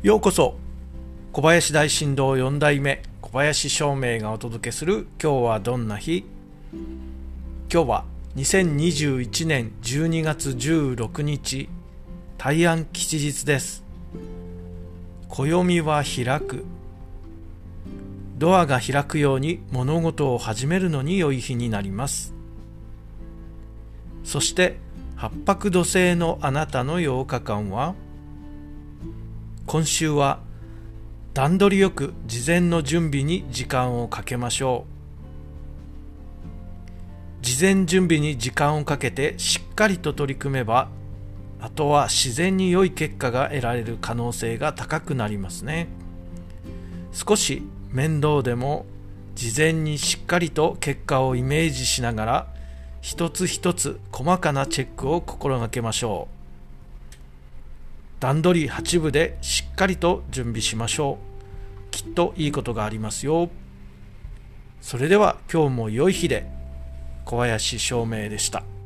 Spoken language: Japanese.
ようこそ小林大震動4代目小林照明がお届けする今日はどんな日？今日は2021年12月16日大安吉日です。暦は開く。ドアが開くように物事を始めるのに良い日になります。そして八白土星のあなたの8日間は今週は段取りよく事前の準備に時間をかけましょう。事前準備に時間をかけてしっかりと取り組めばあとは自然に良い結果が得られる可能性が高くなりますね。少し面倒でも事前にしっかりと結果をイメージしながら一つ一つ細かなチェックを心がけましょう。段取り8部でしっかりと準備しましょうきっといいことがありますよそれでは今日も良い日で小林照明でした。